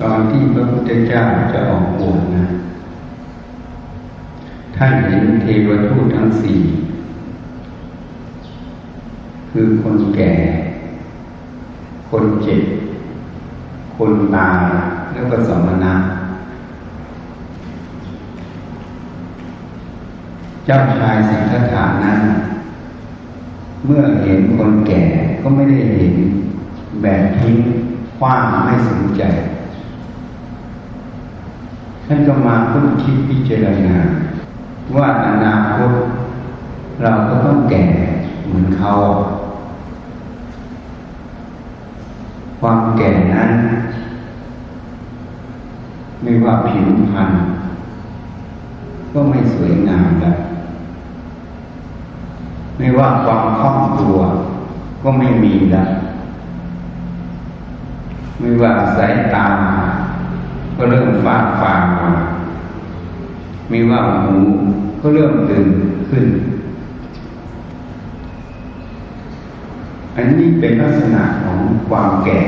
ตอนที่พระพุทธเจ้าจะออกบวชนะ ท่านเห็นเทวทูตทั้งสี่ คือคนแก่ คนเจ็บ คนตายแล้วก็สมณะเจ้าชายสิทธัตถานั้น เมื่อเห็นคนแก่ก็ไม่ได้เห็นแบบทิ้งคว้างไม่สนใจ ท่านก็มาพุ่งคิดพิจารณา ว่าอนาคตเราก็ต้องแก่เหมือนเขา ความแก่นั้น ไม่ว่าผิวพรรณก็ไม่สวยงามแล้วไม่ว่าความคล่องตัว ก็ไม่มีแล้วไม่ว่าสายตา ก็เริ่มฟ้าฟางมาม่ว่าหูก็เริ่มตื่นขึ้น อันนี้เป็นลักษณะของความแก่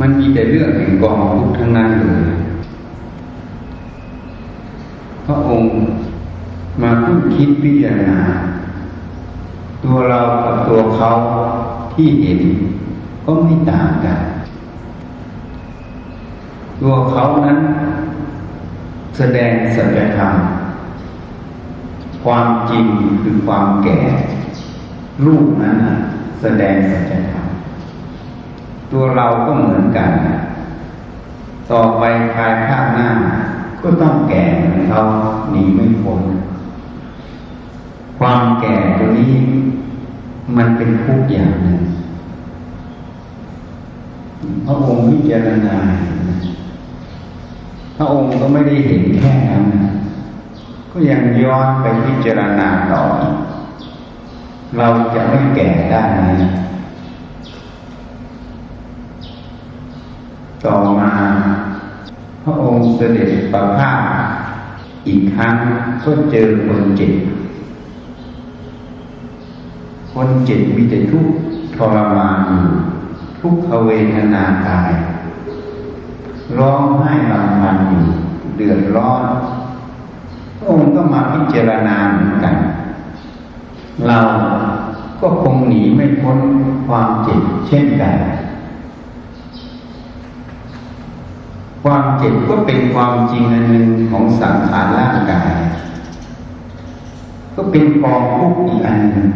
มันมีแต่เรื่องแห่งกองทุกทั้งนั้นเลยพระองค์มาพูดคิดพิจารณา ตัวเรากับตัวเขาที่เห็นก็ไม่ต่างกัน ตัวเขานั้น แสดงสัจธรรมความจริงคือความแก่ รูปนั้นแสดงสัจธรรมตัวเราก็เหมือนกัน ต่อไปภายภาคหน้า ก็ต้องแก่เหมือนเขาหนีไม่พ้นความแก่ตัวนี้มันเป็นทุกอย่างหนึ่งพระองค์พิจารณาพ ระองค์ก็ไม่ได้เห็นแค่นั้นก็ยังย้อนไปพิจารณาต่อ เราจะไม่แก่ได้ไหมต่อมา พระองค์เสด็จประพาสอีกครั้งก็เจอคนเจ็บคนเจ็บมีแต่ทุกข์ทรมานทุกขเวทนากาย ร้องไห้บางมันอยู่เดือดร้อนพระองค์ก็มาพิจารณาเหมือนกัน เราก็คงหนีไม่พ้นความเจ็บเช่นกัน ความเจ็บก็เป็นความจริงอันหนึ่งของสังขารร่างกาย ก็เป็นกองทุกข์อีกอันหนึ่ง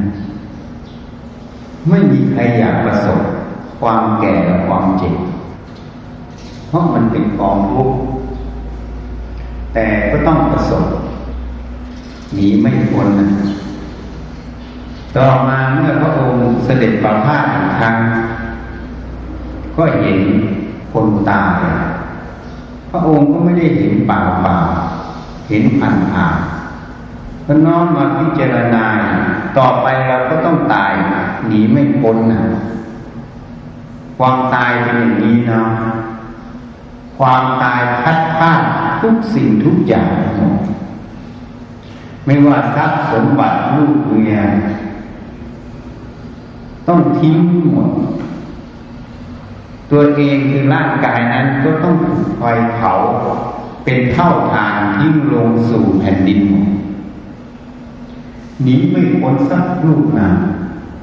ไม่มีใครอยากประสบความแก่และความเจ็บ เพราะมันเป็นกองทุกข์แต่ก็ต้องประสบหนีไม่พ้นนะต่อมาเมื่อพระองค์เสด็จประพาสอีกครั้งก็เห็นคนตาย พระองค์ก็ไม่ได้เห็นป่าป่าเห็นผ่านผ่านพน้อมมาพิจารณา ต่อไปเราก็ต้องตายหนีไม่พ้นนะความตายเป็นอย่างนี้เนาะ ความตายพัดพาทุกสิ่งทุกอย่าง ไม่ว่าทรัพย์สมบัติลูกเมียต้องทิ้งหมด ตัวเองคือร่างกายนั้นก็ต้องคอยเผาเป็นเท่าทานทิ้งลงสู่แผ่นดินหมดหนีไม่พ้นสักลูกนา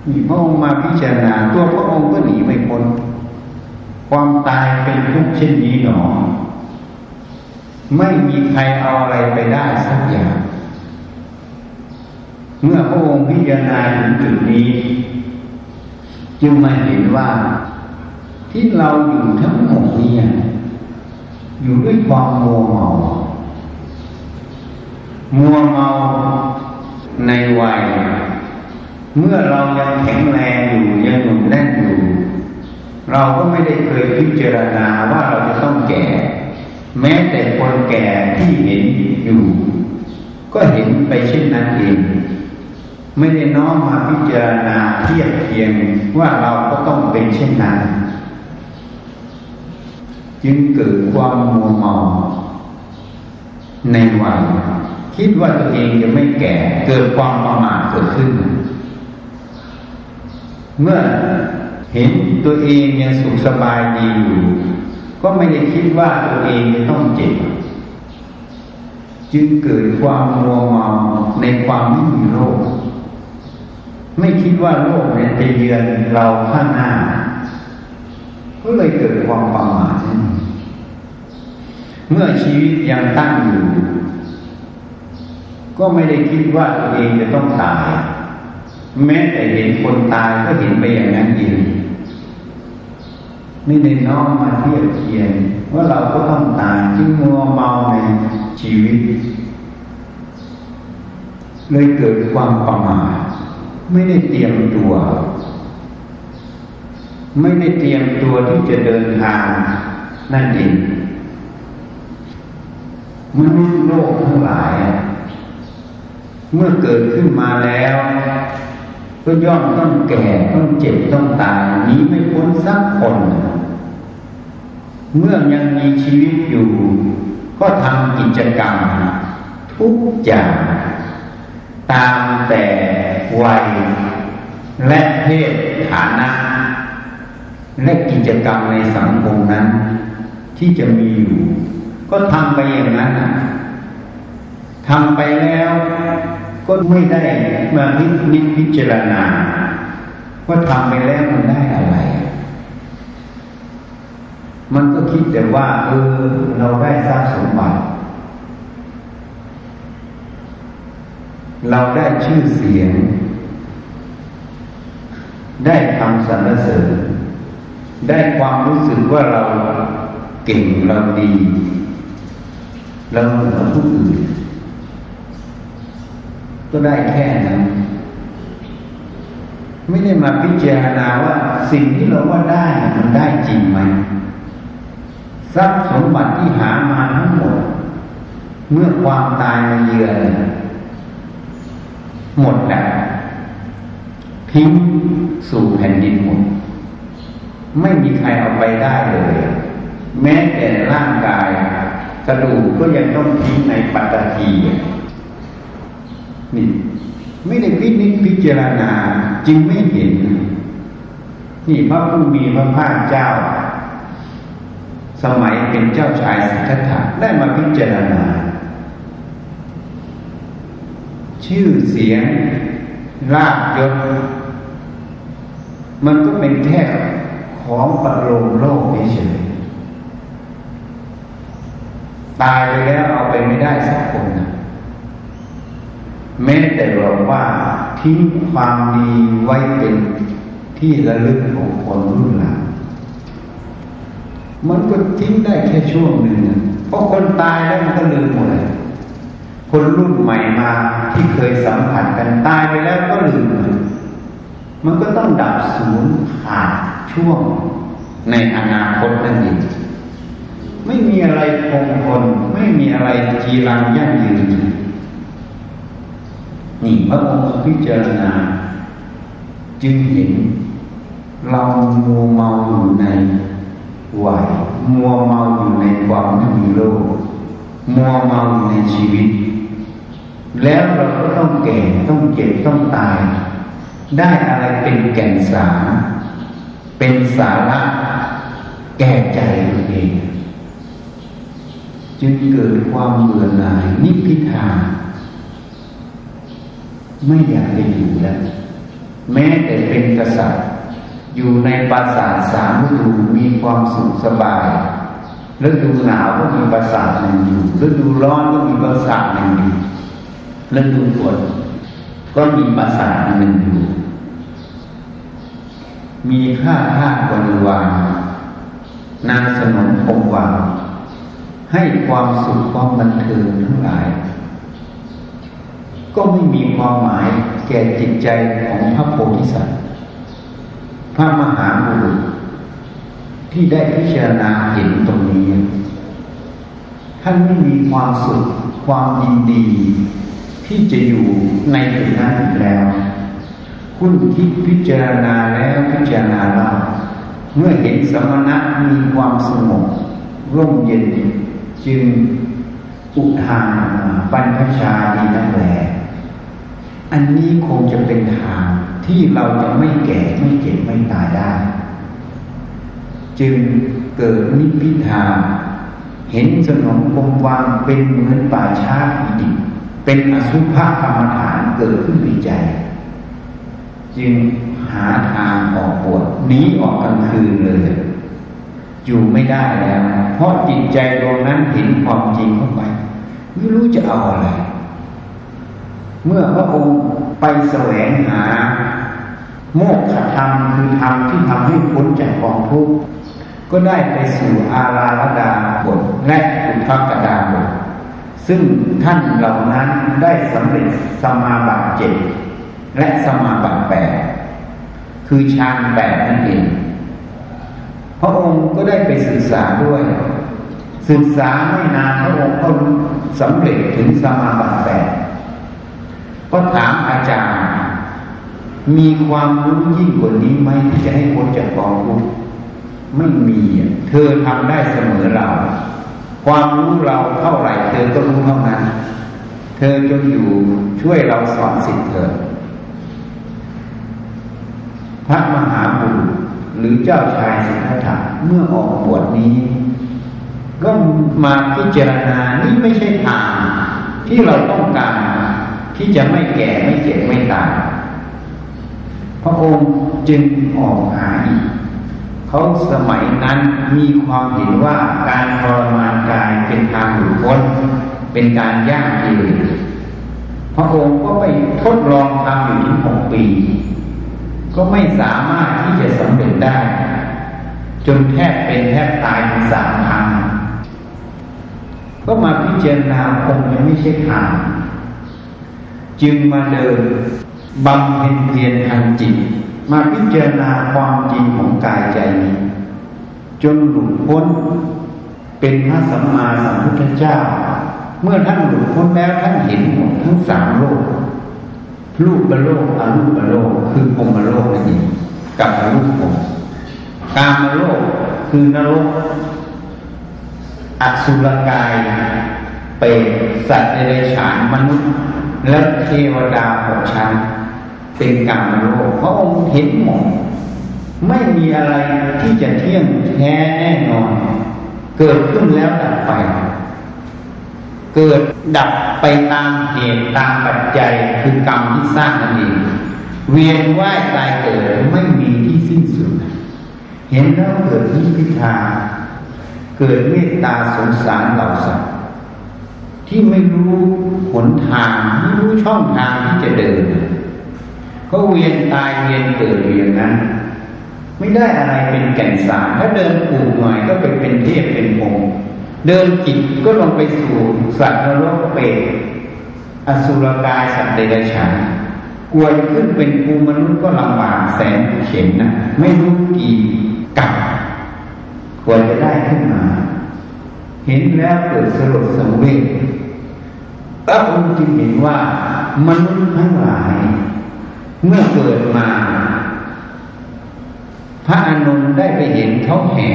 มีพระองค์มาพิจารณาตัวพระ ความตายเป็นทุกข์เช่นนี้หนอ ไม่มีใครเอาอะไรไปได้สักอย่าง เมื่อพระองค์พิจารณาถึงจุดนี้ จึงมาเห็นว่าที่เราอยู่ทั้งหมดนี้อยู่ด้วยความมัวเมามัวเมาในวัย เมื่อเรายังแข็งแรงอยู่ยังหนุ่มแน่นอยู่ เราก็ไม่ได้เคยพิจารณาว่าเราจะต้องแก่ แม้แต่คนแก่ที่เห็นอยู่ ก็เห็นไปเช่นนั้นเองไม่ได้น้อมมาพิจารณาเทียบเทียงว่าเราก็ต้องเป็นเช่นนั้น จึงเกิดความมัวเมาในวัยคิดว่าตัวเองจะไม่แก่เกิดความประมาทเกิดขึ้น เมื่อ เห็นตัวเองยังสุขสบายดีอยู่ ก็ไม่ได้คิดว่าตัวเองจะต้องเจ็บ จึงเกิดความมัวเมาในความไม่มีโรค ไม่คิดว่าโรคเนี่ยจะเยือนเราข้างหน้า ก็เลยเกิดความประมาทเมื่อชีวิตยังตั้งอยู่ ก็ไม่ได้คิดว่าตัวเองจะต้องตาย แม้แต่เห็นคนตายก็เห็นไปอย่างนั้นเอง ไม่ได้น้อมมาเทียบเทียนว่าเราก็ต้องตายจึงมัวเมาในชีวิต เลยเกิดความประมาทไม่ได้เตรียมตัว ไม่ได้เตรียมตัวที่จะเดินทางนั่นเองมนุษย์โลกทั้งหลาย เมื่อเกิดขึ้นมาแล้ว ก็ย่อมต้องแก่ต้องเจ็บต้องตายนี้ไม่พ้นสักคน เมื่อยังมีชีวิตอยู่ ก็ทำกิจกรรม ทุกอย่าง ตามแต่วัย และเพศฐานะ และกิจกรรมในสังคมนั้น ที่จะมีอยู่ ก็ทำไปอย่างนั้นทำไปแล้ว ก็ไม่ได้มาพิจิพิจารณา ว่าทำไปแล้วมันได้อะไร มันก็คิดแต่ว่า เออ เราได้สร้างสมบัติ เราได้ชื่อเสียง ได้คำสรรเสริญได้ความรู้สึกว่าเราเก่งเราดี เราเหนือผู้อื่น ก็ได้แค่นั้น ไม่ได้มาพิจารณาว่าสิ่งที่เราว่าได้มันได้จริงไหมทรัพย์สมบัติที่หามาทั้งหมด เมื่อความตายมาเยือนหมดแล้วทิ้งสู่แผ่นดินหมด ไม่มีใครเอาไปได้เลย แม้แต่ร่างกายกระดูกก็ยังต้องทิ้งในปัตตภี นี่ไม่ได้พิจิตพิจารณาจึงไม่เห็น นี่พระผู้มีพระภาคเจ้า สมัยเป็นเจ้าชายสิทธัตถะได้มาพิจารณา ชื่อเสียงลาบยศมันก็เป็นแค่ของประโลมโลกเฉยตายไปแล้วเอาไปไม่ได้สักคนนะ แม้แต่บอกว่าทิ้งความดีไว้เป็นที่ระลึกของคนรุ่นหลังมันก็ทิ้งได้แค่ช่วงหนึ่งเพราะคนตายแล้วมันก็ลืมหมดเลยคนรุ่นใหม่มาที่เคยสัมผัสกันตายไปแล้วก็ลืมมันก็ต้องดับสูญขาดช่วงในอนาคตนั่นเองไม่มีอะไรคงทนไม่มีอะไรจีรังยั่งยืน นี่พระองค์พิจารณา จึงเห็น เรามัวเมาอยู่ในวัยมัวเมาอยู่ในความไม่มีโลกมัวเมาอยู่ในชีวิต แล้วเราก็ต้องแก่ต้องเจ็บต้องตาย ได้อะไรเป็นแก่นสารเป็นสาระแก่ใจตัวเอง จึงเกิดความเบื่อหน่ายนิพพิทา ไม่อยากจะอยู่แล้ว แม้แต่เป็นกษัตริย์ อยู่ในปราสาทสามฤดูมีความสุขสบายฤดูหนาวก็มีปราสาทหนึ่งอยู่ฤดูร้อนก็มีปราสาทหนึ่งอยู่ฤดูฝนก็มีปราสาทหนึ่งอยู่ มีข้าทาสบริวารนางสนมพงวางให้ความสุขความบันเทิงทั้ง ก็ไม่มีความหมายแก่จิตใจของพระโพธิสัตว์พระมหาบุรุษที่ได้พิจารณาเห็นตรงนี้ ท่านไม่มีความสุขความยินดี ที่จะอยู่ในจุดนั้นแล้ว คุณคิดพิจารณาแล้วพิจารณาเล่าเมื่อเห็นสมณะมีความสงบร่มเย็นจึงอุทานปัญพชาดีนั่นแหละ อันนี้คงจะเป็นทางที่เราจะไม่แก่ไม่เจ็บไม่ตายได้ จึงเกิดนิพพิทาเห็นสนมกงวางเป็นเหมือนป่าช้าอีดิบเป็นอสุภกรรมฐานเกิดขึ้นในใจ จึงหาทางออกปวดหนีออกกลางคืนเลย อยู่ไม่ได้แล้ว เพราะจิตใจดวงนั้นเห็นความจริงเข้าไป ไม่รู้จะเอาอะไร เมื่อพระองค์ไปแสวงหา โมกขธรรมคือธรรมที่ทำให้พ้นจากกองทุกข์ก็ได้ไปสู่อาราลดาบทและอุทกดาบทซึ่งท่านเหล่านั้นได้สำเร็จสมาบัติเจ็ดและสมาบัติแปดคือฌานแปดนั่นเองพระองค์ก็ได้ไปศึกษาด้วย ศึกษาไม่นานพระองค์ก็สำเร็จถึงสมาบัติแปด ก็ถามอาจารย์ มีความรู้ยิ่งกว่านี้ไหมที่จะให้พ้นจากกองทุกข์ไม่มีเธอทำได้เสมอเรา ความรู้เราเท่าไหร่เธอก็รู้เท่านั้น เธอจงอยู่ช่วยเราสอนสิทธิ์เธอพระมหาบุรุษหรือเจ้าชายสิทธัตถะเมื่อออกบวชนี้ ก็มาพิจารณานี่ไม่ใช่ทางที่เราต้องการ ที่จะไม่แก่ไม่เจ็บไม่ตายพระองค์จึงออกหาอีกเขาสมัยนั้นมีความเห็นว่าการทรมานกายเป็นทางหลุดพ้นเป็นการยากเย็นพระองค์ก็ไปทดลองทำอยู่ถึงหกปี ก็ไม่สามารถที่จะสำเร็จได้ จนแทบเป็นแทบตายถึงสามครั้งก็มาพิจารณาคงจะไม่ใช่ทาง จึงมาเดินบำเพ็ญเพียรทางจิต มาพิจารณาความจริงของกายใจนี้ จนหลุดพ้นเป็นพระสัมมาสัมพุทธเจ้า เมื่อท่านหลุดพ้นแล้วท่านเห็นหมดทั้งสามโลกรูปบโลกอรูปโลกคือพรมโลกนั่นเองกับอรูปภพกามโลกคือนรกอสุรกาย เปรตสัตว์ในเดรัจฉานมนุษย์ และเทวดาหกชั้นเป็นกรรมโลกพระองค์เห็นหมดไม่มีอะไรที่จะเที่ยงแท้แน่นอน เกิดขึ้นแล้วดับไป เกิดดับไปตามเหตุตามปัจจัยคือกรรมที่สร้างนั่นเองเวียนว่ายตายเกิดไม่มีที่สิ้นสุด เห็นแล้วเกิดนิพิทาเกิดเมตตาสงสารเหล่าสัตว์ ที่ไม่รู้หนทางไม่รู้ช่องทางที่จะเดิน ก็เวียนตายเวียนเกิดอยู่อย่างนั้น ไม่ได้อะไรเป็นแก่นสารถ้าเดินปูกหน่อยก็ไปเป็นเทพเป็นพงเดินจิตก็ลงไปสู่สัตว์นรกเปรตอสุรกายสัตว์เดรัจฉานกวนขึ้นเป็นภูมนุษย์ก็ลำบากแสนเข็นนะไม่รู้กี่กับควรจะได้ขึ้นมา เห็นแล้วเกิดสลดสังเวช พระองค์จึงเห็นว่ามนุษย์ทั้งหลาย เมื่อเกิดมา พระอนุนได้ไปเห็นเขาแห่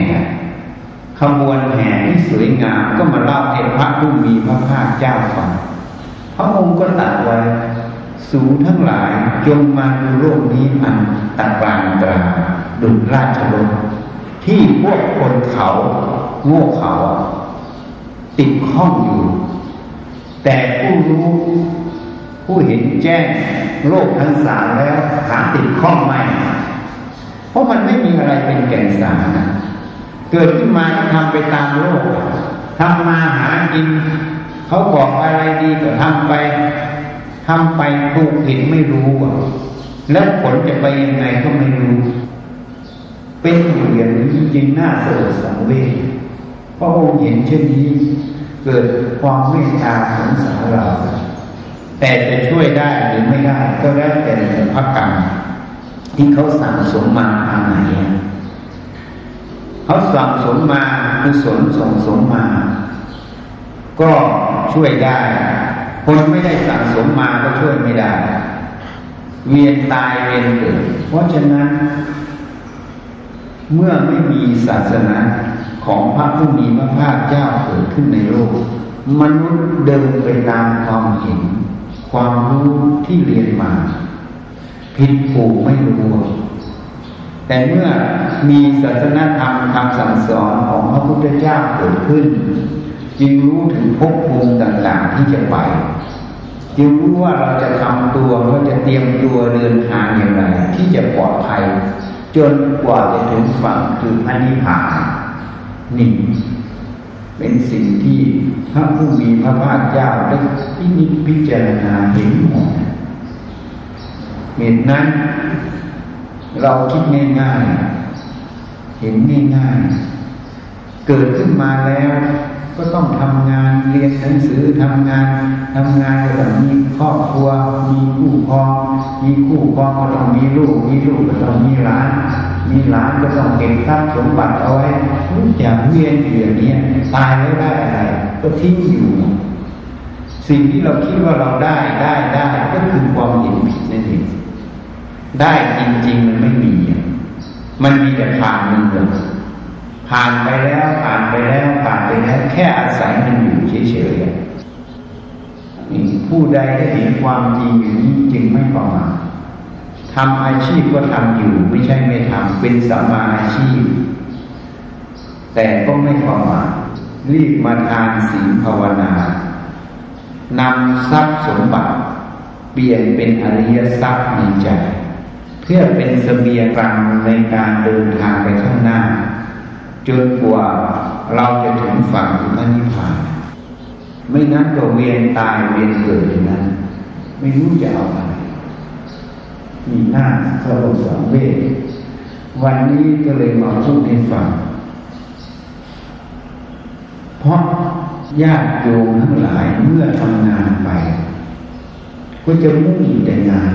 ขบวนแห่ที่สวยงามก็มาเล่าให้พระผู้มีพระภาคเจ้าฟังพระองค์ก็ตัดไว้ สูงทั้งหลายจงมาดูโลกนี้อันตะกลางตราดุจราชรถที่พวกคนเขา โง่เขา ติดข้องอยู่ แต่ผู้รู้ผู้เห็นแจ้งโลกทั้งสามแล้วหาติดข้องไม่เพราะมันไม่มีอะไรเป็นแก่นสารนะเกิดขึ้นมาก็ทำไปตามโลกทำมาหากิน เขาบอกอะไรดีก็ทำไปทำไปถูกผิดไม่รู้แล้วผลจะไปยังไงก็ไม่รู้ เป็นอย่างนี้จริงน่าสลดสังเวชพระองค์เห็นเช่นนี้ เกิดความเมตตาสงสารเรา แต่จะช่วยได้หรือไม่ได้ก็แล้วแต่พระกรรมที่เขาสั่งสมมาทางไหนเขาสั่งสมมาคือสนส่งสมมา ก็ช่วยได้ คนไม่ได้สั่งสมมาก็ช่วยไม่ได้ เวียนตายเวียนเกิด เพราะฉะนั้น เมื่อไม่มีศาสนา ของพระผู้มีพระภาคเจ้าเกิดขึ้นในโลก มนุษย์เดินไปตามความเห็น ความรู้ที่เรียนมาผิดผูกไม่รู้ แต่เมื่อมีศาสนธรรมคำสั่งสอนของพระพุทธเจ้าเกิดขึ้น จึงรู้ถึงภพภูมิต่างๆที่จะไปจึงรู้ว่าเราจะทำตัวเราจะเตรียมตัวเดินทางอย่างไร ที่จะปลอดภัย จนกว่าจะถึงฝั่งคือพระนิพพาน นี่เป็นสิ่งที่พระผู้มีพระภาคเจ้าได้พินิจพิจารณาเห็นหมดเหตุนั้น เราคิดง่ายๆ เห็นง่ายๆ เกิดขึ้นมาแล้ว ก็ต้องทำงานเรียนหนังสือทำงานทำงานก็ต้องมีครอบครัว มีคู่ครอง มีคู่ครองก็ต้องมีลูก มีลูกก็ต้องมีหลาน มีหลานก็ต้องเก็บทรัพย์สมบัติเอาไว้ทุกอย่างเวียนอยู่อย่างนี้ตายแล้วได้อะไรก็ทิ้งอยู่ สิ่งที่เราคิดว่าเราได้ได้ได้ก็คือความเห็นผิดนั่นเองได้จริงๆมันไม่มี มันมีแต่ผ่านมือผ่านไปแล้วผ่านไปแล้วผ่านไปแล้วแค่อาศัยมันอยู่เฉยๆผู้ใดได้เห็นความจริงอยู่นี้จึงไม่ประมาท ทำอาชีพก็ทำอยู่ ไม่ใช่ไม่ทำเป็นสัมมาอาชีพ แต่ก็ไม่ประมาทรีบมาทานศีลภาวนานำทรัพย์สมบัติ เปลี่ยนเป็นอริยทรัพย์ในใจ เพื่อเป็นสเสบียงกลางในการเดินทางไปข้างหน้า จนกว่าเราจะถึงฝั่งพระนิพพาน ไม่นั้นก็เวียนตายเวียนเกิดอย่างนั้น ไม่รู้จะเอาอะไร มีหน้าสลดสังเวชวันนี้ก็เลยมาพูดให้ฟังเพราะญาติโยมทั้งหลายเมื่อทำงานไป ก็จะมุ่งแต่งาน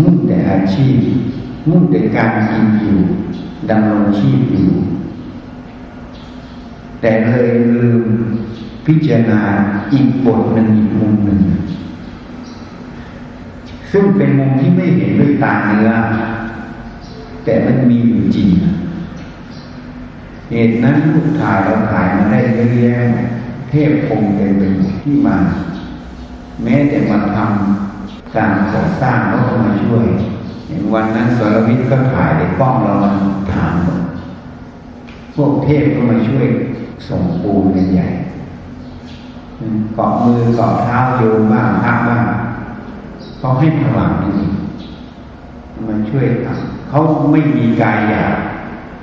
มุ่งแต่อาชีพ มุ่งแต่การกินอยู่ดำรงชีพอยู่ แต่เลยลืมพิจารณาอีกบทหนึ่งอีกมุมหนึ่ง ซึ่งเป็นมุมที่ไม่เห็นด้วยตาเนื้อ แต่มันมีอยู่จริงเหตุนั้นลูกถ่ายเราถ่ายมาได้เยอะแยะเทพคงเป็นเป็นที่มา แม้แต่มาทำการก่อสร้างเขาก็มาช่วยอย่างวันนั้นสรวิทย์ก็ถ่ายในกล้องเรามันถามพวกเทพก็มาช่วยส่งปูนกันใหญ่เกาะมือเกาะเท้าโยมบ้างพักบ้าง เขาให้พลังนี่มันช่วยเขาไม่มีกายอยาก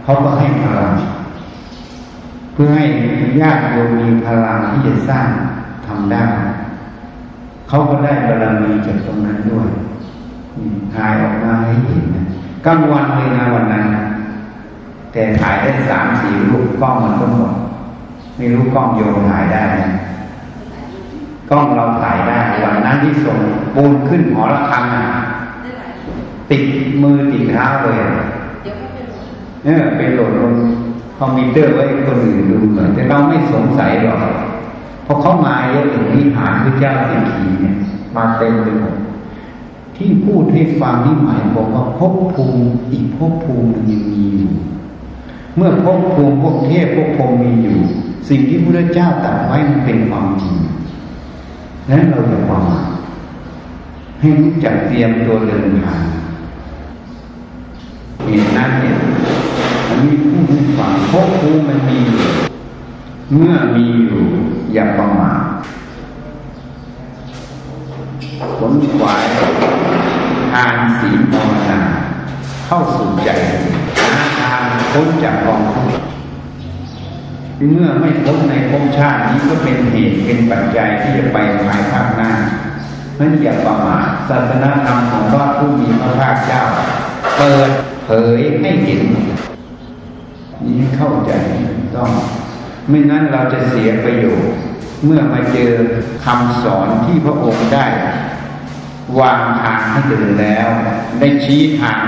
เขาก็ให้พลังเพื่อให้ญาติโยมมีพลังที่จะสร้างทำได้ เขาก็ได้บารมีจากตรงนั้นด้วยถ่ายออกมาให้เห็นนะกลางวันเลยนะวันนั้นแต่ถ่ายได้สามสี่รูปกล้องมันก็หมดไม่รู้กล้องโยมถ่ายได้ไหมกล้องเรา ที่ส่งปูนขึ้นหอระฆังติดมือติดเท้าเลยเนี่ยเป็นโหลดลงคอมพิวเตอร์ไว้คนอื่นดูเหมือนแต่เราไม่สงสัยหรอกเพราะเขามาเยอะถึงวิหาพระเจ้าสิทีเนี่ย มาเต็มไปหมดที่พูดให้ฟังนี่หมายบอกว่าภพภูมิอีกภพภูมิมันยังมีอยู่เมื่อภพภูมิพวกเทพพวกพรมมีอยู่ สิ่งที่พระเจ้าตรัสไว้มันเป็นความจริง นั้นเราอย่าประมาทให้รู้จักเตรียมตัวเดินทางเหตุนั้นเนี่ยมันมีผู้ให้ฟังภพภูมิมันมีอยู่เมื่อมีอยู่อย่าประมาทผลขวายทานศีลภาวนาเข้าสู่ใจหาทางพ้นจากกองทุกข์ เมื่อไม่พ้นในภพชาตินี้ก็เป็นเหตุเป็นปัจจัยที่จะไปภายภาคหน้านั้นอย่าประมาทศาสนาธรรมของพระผู้มีพระภาคเจ้า เปิดเผยให้เห็นนี้เข้าใจต้อง ไม่นั้นเราจะเสียประโยชน์ เมื่อมาเจอคำสอนที่พระองค์ได้ วางทางให้เดินแล้ว ได้ชี้ทาง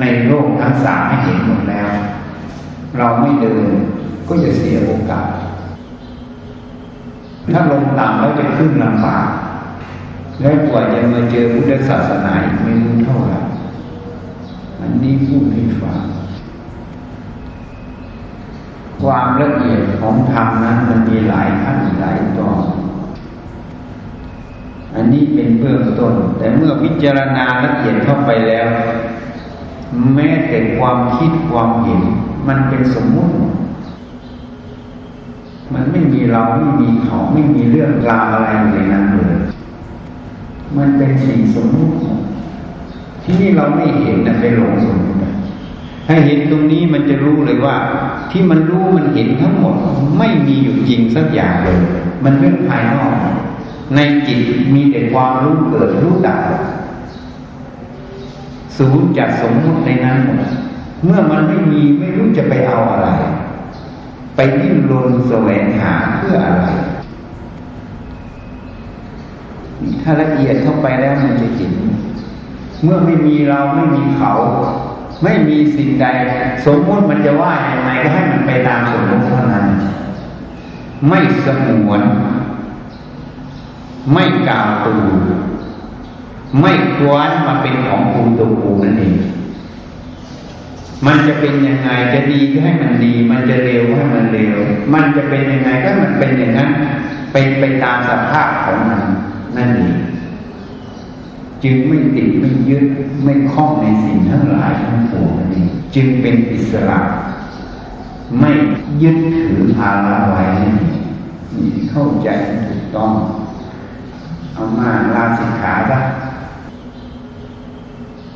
ในโลกทั้งสามให้เห็นหมดแล้ว เราไม่เดิน ก็จะเสียโอกาส ถ้าลงต่ำแล้วจะขึ้นลำบากแล้วกว่าจะมาเจอพุทธศาสนาไม่รู้เท่าไหร่อันนี้พูดให้ฟังความละเอียดของธรรมนั้นมันมีหลายขั้นหลายตอน อันนี้เป็นเบื้องต้น แต่เมื่อพิจารณาละเอียดเข้าไปแล้ว แม้แต่ความคิดความเห็น มันเป็นสมมุติ มันไม่มีเราไม่มีเขาไม่มีเรื่องราวอะไรในนั้นเลยมันเป็นสิ่งสมมุติที่นี่เราไม่เห็นแต่ไปหลงสมมุติถ้าเห็นตรงนี้มันจะรู้เลยว่า ที่มันรู้มันเห็นทั้งหมดไม่มีอยู่จริงสักอย่างเลย มันเรื่องภายนอก ในจิตมีแต่ความรู้เกิดรู้ดับสูญจากสมมุติในนั้น เมื่อมันไม่มีไม่รู้จะไปเอาอะไร ไปดิ้นรนแสวงหาเพื่ออะไร ถ้าละเอียดเข้าไปแล้วมันจะเห็นเมื่อไม่มีเราไม่มีเขา ไม่มีสิ่งใด สมมุติมันจะว่าอย่างไรก็ให้มันไปตามสมมติเท่านั้นไม่สมวน ไม่กล่าวตูไม่ควานมาเป็นของกูตัวกูนั่นเอง มันจะเป็นยังไงจะดีก็ให้มันดี มันจะเร็วให้มันเร็ว มันจะเป็นยังไงก็มันเป็นอย่างนั้น เป็นไปตามสภาพของมันนั่นเองจึงไม่ติดไม่ยึดไม่คล้องในสิ่งทั้งหลายทั้งปวงนี้ จึงเป็นอิสระ ไม่ยึดถือภาระไว้นี่เข้าใจถูกต้อง เอามาลาสิกขาซะ